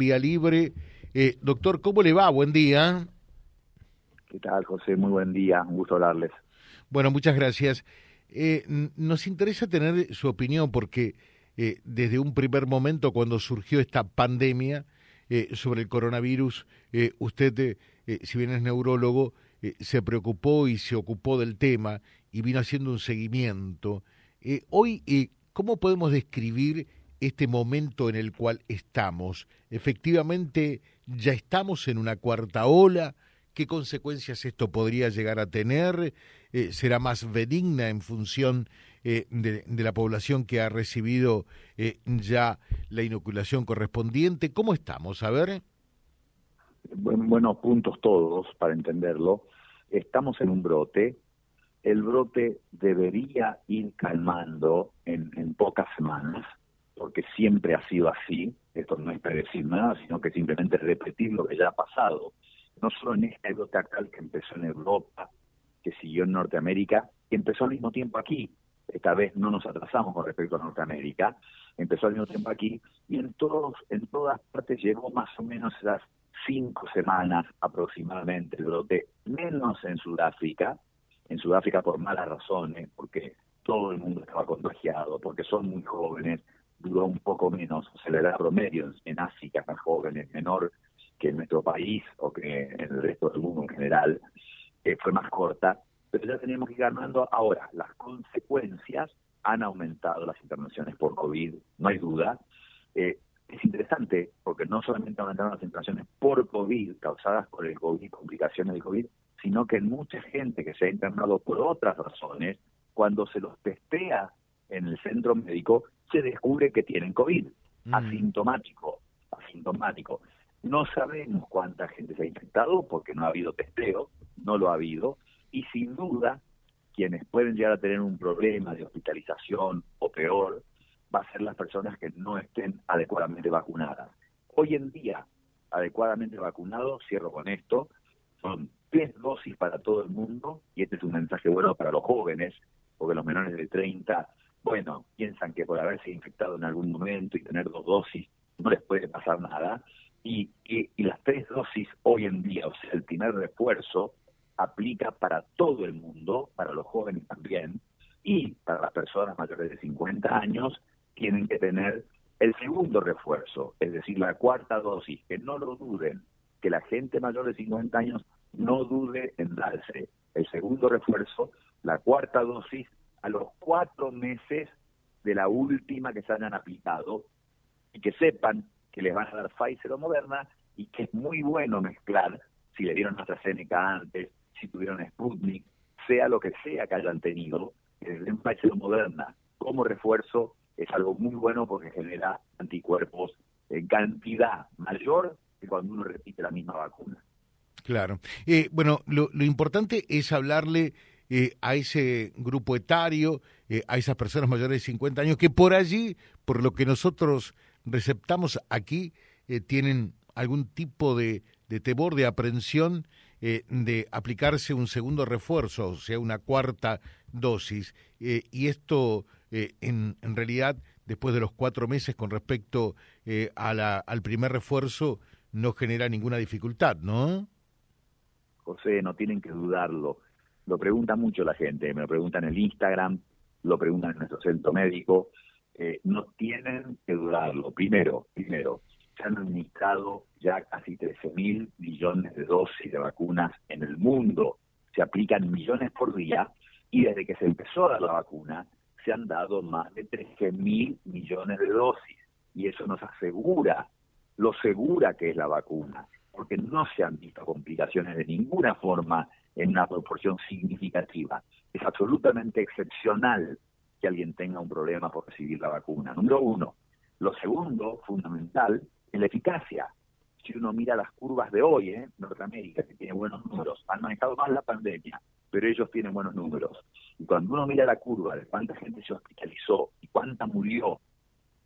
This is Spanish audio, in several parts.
Vía Libre. Eh, doctor, ¿cómo le va? Buen día. ¿Qué tal, José? Muy buen día, un gusto hablarles. Bueno, muchas gracias. Eh, nos interesa tener su opinión porque eh, desde un primer momento, cuando surgió esta pandemia sobre el coronavirus, usted, si bien es neurólogo, se preocupó y se ocupó del tema y vino haciendo un seguimiento. hoy, ¿cómo podemos describir este momento en el cual estamos? Efectivamente, ya estamos en una cuarta ola. ¿Qué consecuencias esto podría llegar a tener? Eh, ¿Será más benigna en función eh, de, la población que ha recibido eh, ya la inoculación correspondiente? ¿Cómo estamos? A ver. buenos puntos todos para entenderlo. Estamos en un brote. El brote debería ir calmando en, en pocas semanas porque siempre ha sido así, esto no es predecir nada, sino que simplemente repetir lo que ya ha pasado, no solo en esta actual que empezó en Europa, que siguió en Norteamérica, y empezó al mismo tiempo aquí, esta vez no nos atrasamos con respecto a Norteamérica, empezó al mismo tiempo aquí, y en, todos, en todas partes llegó más o menos esas cinco semanas aproximadamente el brote, menos en Sudáfrica, en Sudáfrica por malas razones, porque todo el mundo estaba contagiado, porque son muy jóvenes, duró un poco menos, o sea, la edad promedio en África más jóvenes, menor que en nuestro país o que en el resto del mundo en general, eh, fue más corta, pero ya tenemos que ir ganando ahora. Las consecuencias han aumentado las internaciones por COVID, no hay duda. Eh, es interesante porque no solamente aumentaron las internaciones por COVID, causadas por el COVID, complicaciones del COVID, sino que mucha gente que se ha internado por otras razones, cuando se los testea en el centro médico, se descubre que tienen COVID, mm. asintomático, asintomático. No sabemos cuánta gente se ha infectado porque no ha habido testeo, no lo ha habido, y sin duda quienes pueden llegar a tener un problema de hospitalización o peor, va a ser las personas que no estén adecuadamente vacunadas. Hoy en día, adecuadamente vacunados, cierro con esto, son tres dosis para todo el mundo, y este es un mensaje bueno para los jóvenes, porque los menores de 30 bueno, piensan que por haberse infectado en algún momento y tener dos dosis no les puede pasar nada. Y, y, las tres dosis hoy en día, o sea, el primer refuerzo, aplica para todo el mundo, para los jóvenes también, y para las personas mayores de 50 años tienen que tener el segundo refuerzo, es decir, la cuarta dosis, que no lo duden, que la gente mayor de 50 años no dude en darse el segundo refuerzo, la cuarta dosis a los cuatro meses de la última que se hayan aplicado y que sepan que les van a dar Pfizer o Moderna y que es muy bueno mezclar si le dieron AstraZeneca antes, si tuvieron Sputnik, sea lo que sea que hayan tenido, que les den Pfizer o Moderna como refuerzo es algo muy bueno porque genera anticuerpos en cantidad mayor que cuando uno repite la misma vacuna. Claro. Eh, bueno, lo, lo importante es hablarle eh, a ese grupo etario, eh, a esas personas mayores de 50 años, que por allí, por lo que nosotros receptamos aquí, eh, tienen algún tipo de, temor, de aprensión de aplicarse un segundo refuerzo, o sea, una cuarta dosis. y esto, en, en, realidad, después de los cuatro meses con respecto a la, al primer refuerzo, no genera ninguna dificultad, ¿no? José, no tienen que dudarlo lo pregunta mucho la gente, me lo preguntan en el Instagram, lo preguntan en nuestro centro médico. Eh, no tienen que dudarlo. Primero, primero, se han administrado ya casi 13 mil millones de dosis de vacunas en el mundo. Se aplican millones por día y desde que se empezó a dar la vacuna se han dado más de 13 mil millones de dosis. Y eso nos asegura lo segura que es la vacuna, porque no se han visto complicaciones de ninguna forma en una proporción significativa. Es absolutamente excepcional que alguien tenga un problema por recibir la vacuna. Número uno. Lo segundo, fundamental, es la eficacia. Si uno mira las curvas de hoy, ¿eh? Norteamérica, que tiene buenos números, han manejado más la pandemia, pero ellos tienen buenos números. Y cuando uno mira la curva de cuánta gente se hospitalizó y cuánta murió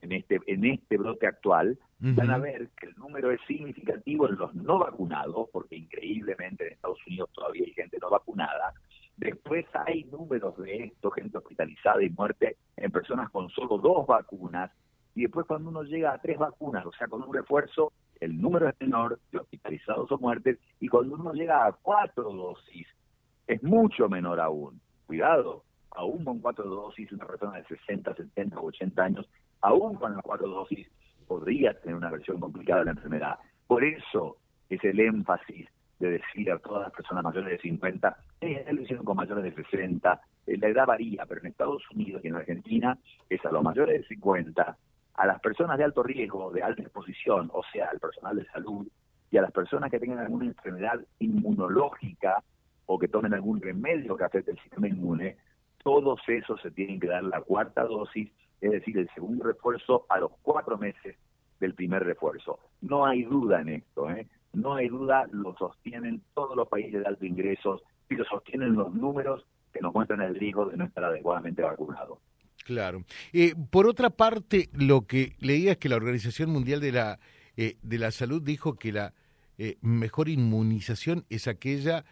en este, en este brote actual, van a ver que el número es significativo en los no vacunados, porque increíblemente en Estados Unidos todavía hay gente no vacunada. Después hay números de esto, gente hospitalizada y muerte en personas con solo dos vacunas, y después cuando uno llega a tres vacunas, o sea, con un refuerzo, el número es menor de hospitalizados o muertes, y cuando uno llega a cuatro dosis, es mucho menor aún. Cuidado, aún con cuatro dosis, una persona de 60, 70 o 80 años, aún con las cuatro dosis, podría tener una versión complicada de la enfermedad. Por eso es el énfasis de decir a todas las personas mayores de 50, eh, lo hicieron con mayores de 60, eh, la edad varía, pero en Estados Unidos y en Argentina es a los mayores de 50, a las personas de alto riesgo, de alta exposición, o sea, al personal de salud, y a las personas que tengan alguna enfermedad inmunológica o que tomen algún remedio que afecte el sistema inmune, todos esos se tienen que dar la cuarta dosis, es decir, el segundo refuerzo a los cuatro meses del primer refuerzo. No hay duda en esto, ¿eh? no hay duda, lo sostienen todos los países de alto ingresos y lo sostienen los números que nos muestran el riesgo de no estar adecuadamente vacunado. Claro. Eh, por otra parte, lo que leía es que la Organización Mundial de la, eh, de la Salud dijo que la eh, mejor inmunización es aquella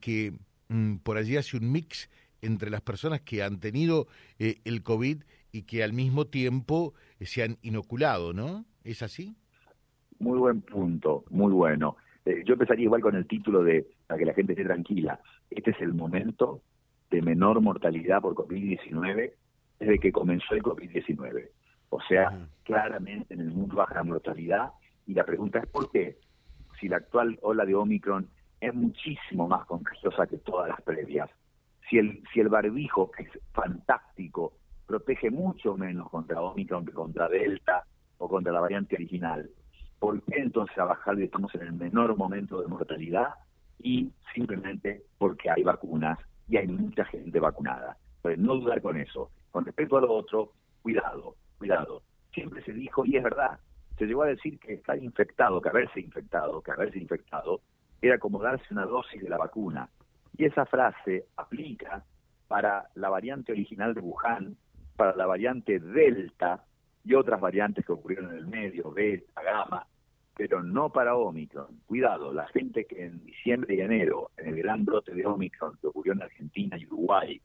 que mm, por allí hace un mix entre las personas que han tenido el COVID y que al mismo tiempo se han inoculado, ¿no? ¿Es así? Muy buen punto, muy bueno. Eh, yo empezaría igual con el título de, para que la gente esté tranquila, este es el momento de menor mortalidad por COVID-19 desde que comenzó el COVID-19. O sea, claramente en el mundo baja la mortalidad y la pregunta es por qué, si la actual ola de Omicron es muchísimo más contagiosa que todas las previas, si el, si el barbijo, que es fantástico, protege mucho menos contra Omicron que contra Delta o contra la variante original, ¿Por qué entonces a bajar y estamos en el menor momento de mortalidad? Y simplemente porque hay vacunas y hay mucha gente vacunada. Pues no dudar con eso. Con respecto a lo otro, cuidado, cuidado. Siempre se dijo, y es verdad, se llegó a decir que estar infectado, que haberse infectado, que haberse infectado, era como darse una dosis de la vacuna. Y esa frase aplica para la variante original de Wuhan, para la variante Delta y otras variantes que ocurrieron en el medio, Beta, Gamma, pero no para Omicron. Cuidado, la gente que en diciembre y enero, en el gran brote de Omicron que ocurrió en Argentina y Uruguay,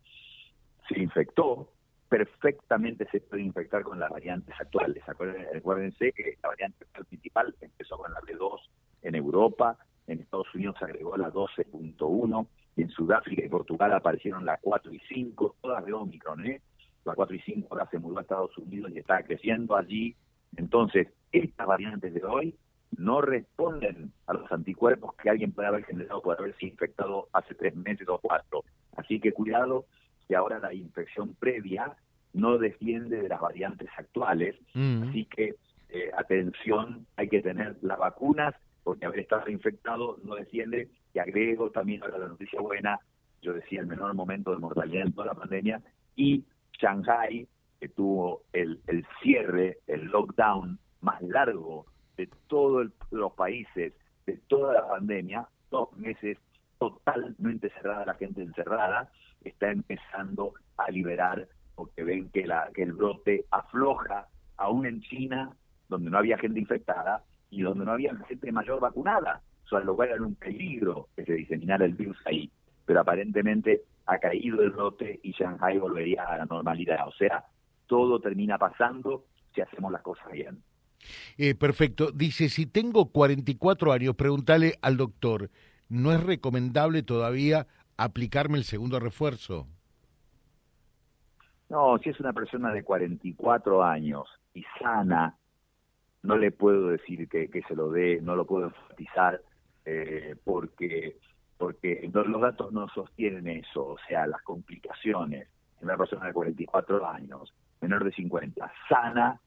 se infectó, perfectamente se puede infectar con las variantes actuales. Acuérdense que la variante principal empezó con la B2 en Europa, en Estados Unidos se agregó la 12.1, y en Sudáfrica y Portugal aparecieron la 4 y 5, todas de Omicron, ¿eh? La 4 y 5 ahora se mudó a Estados Unidos y está creciendo allí. Entonces, estas variantes de hoy no responden a los anticuerpos que alguien puede haber generado por haberse infectado hace tres meses o cuatro. Así que cuidado que ahora la infección previa no defiende de las variantes actuales. Mm. Así que eh, atención, hay que tener las vacunas porque haber estado infectado no defiende. Y agrego también ahora la noticia buena, yo decía el menor momento de mortalidad en toda la pandemia, y Shanghai, que tuvo el, el cierre, el lockdown más largo de todos los países, de toda la pandemia, dos meses totalmente cerrada, la gente encerrada, está empezando a liberar porque ven que, la, que el brote afloja, aún en China, donde no había gente infectada y donde no había gente mayor vacunada. O sea, lo cual era un peligro que se diseminara el virus ahí. Pero aparentemente ha caído el brote y Shanghai volvería a la normalidad. O sea, todo termina pasando si hacemos las cosas bien. Eh, perfecto. Dice, si tengo 44 años, pregúntale al doctor, ¿no es recomendable todavía aplicarme el segundo refuerzo? No, si es una persona de 44 años y sana, no le puedo decir que, se lo dé, no lo puedo enfatizar, eh, porque porque los datos no sostienen eso, o sea, las complicaciones en una persona de 44 años, menor de 50, sana,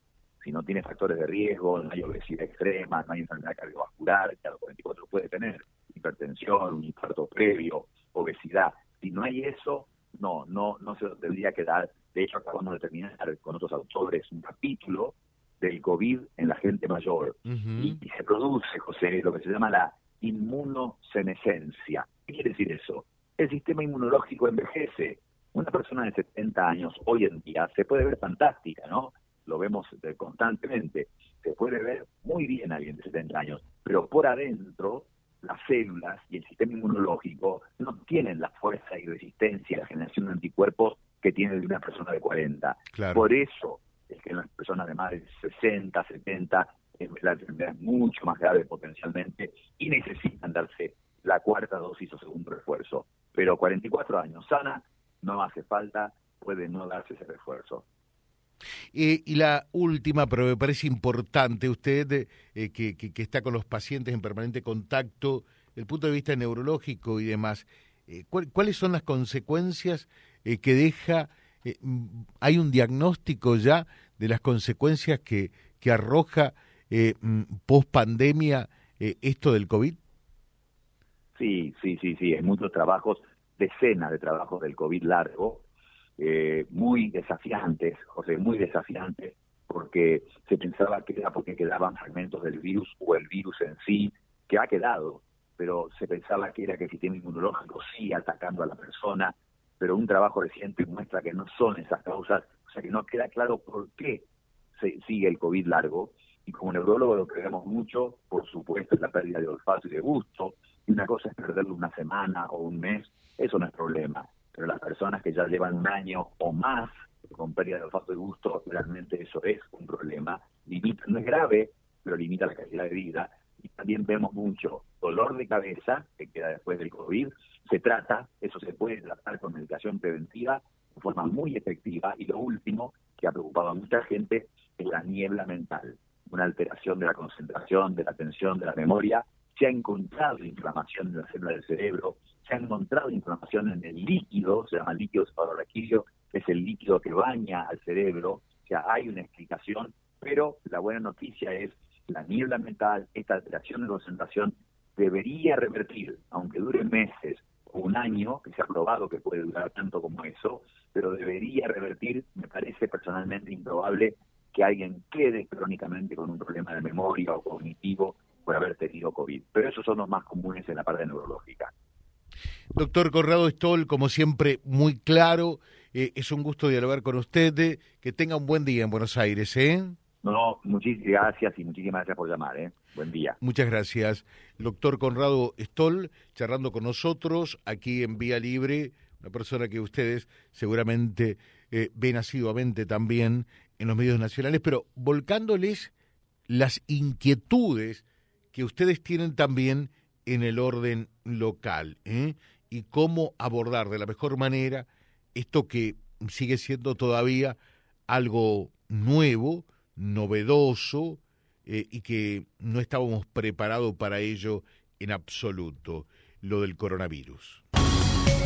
si no tiene factores de riesgo, no hay obesidad extrema, no hay enfermedad cardiovascular, que a los 44 puede tener hipertensión, un infarto previo, obesidad. Si no hay eso, no, no, no se tendría que dar. De hecho, acabamos de terminar con otros autores un capítulo del COVID en la gente mayor. y, y, se produce, José, lo que se llama la inmunosenescencia. ¿Qué quiere decir eso? El sistema inmunológico envejece. Una persona de 70 años hoy en día se puede ver fantástica, ¿no? lo vemos constantemente, se puede ver muy bien a alguien de 70 años, pero por adentro las células y el sistema inmunológico no tienen la fuerza y resistencia a la generación de anticuerpos que tiene de una persona de 40. Por eso es que que en las personas de más de 60, 70 la enfermedad es mucho más grave potencialmente y necesitan darse la cuarta dosis o segundo refuerzo. Pero 44 años sana, no hace falta, puede no darse ese refuerzo. Eh, y la última, pero me parece importante, usted eh, que, que, está con los pacientes en permanente contacto, el punto de vista neurológico y demás, eh, ¿cuáles son las consecuencias que deja? ¿Hay un diagnóstico ya de las consecuencias que, que arroja post pandemia esto del COVID? Sí, sí, sí, sí, hay muchos trabajos, decenas de trabajos del COVID largo, eh, muy desafiantes, José, muy desafiantes, porque se pensaba que era porque quedaban fragmentos del virus o el virus en sí, que ha quedado, pero se pensaba que era que el sistema inmunológico sí atacando a la persona, pero un trabajo reciente muestra que no son esas causas, o sea que no queda claro por qué se sigue el COVID largo. Y como neurólogo lo creemos mucho, por supuesto, es la pérdida de olfato y de gusto. Y una cosa es perderlo una semana o un mes, eso no es problema pero las personas que ya llevan un año o más con pérdida de olfato y gusto, realmente eso es un problema. Limita, no es grave, pero limita la calidad de vida. Y también vemos mucho dolor de cabeza, que queda después del COVID. Se trata, eso se puede tratar con medicación preventiva de forma muy efectiva. Y lo último, que ha preocupado a mucha gente, es la niebla mental, una alteración de la concentración, de la atención, de la memoria. Se ha encontrado inflamación en la célula del cerebro, se ha encontrado inflamación en el líquido, se llama líquido cefalorraquídeo, que es el líquido que baña al cerebro, o sea, hay una explicación, pero la buena noticia es la niebla mental, esta alteración de concentración debería revertir, aunque dure meses o un año, que se ha probado que puede durar tanto como eso, pero debería revertir, me parece personalmente improbable que alguien quede crónicamente con un problema de memoria o cognitivo por haber tenido COVID. Pero esos son los más comunes en la parte neurológica. Doctor Corrado Stoll, como siempre, muy claro. Eh, es un gusto dialogar con usted. Que tenga un buen día en Buenos Aires, ¿eh? No, muchísimas gracias y muchísimas gracias por llamar, ¿eh? Buen día. Muchas gracias. Doctor Conrado Stoll, charlando con nosotros aquí en Vía Libre, una persona que ustedes seguramente eh, ven asiduamente también en los medios nacionales, pero volcándoles las inquietudes que ustedes tienen también en el orden local ¿eh? y cómo abordar de la mejor manera esto que sigue siendo todavía algo nuevo, novedoso eh, y que no estábamos preparados para ello en absoluto, lo del coronavirus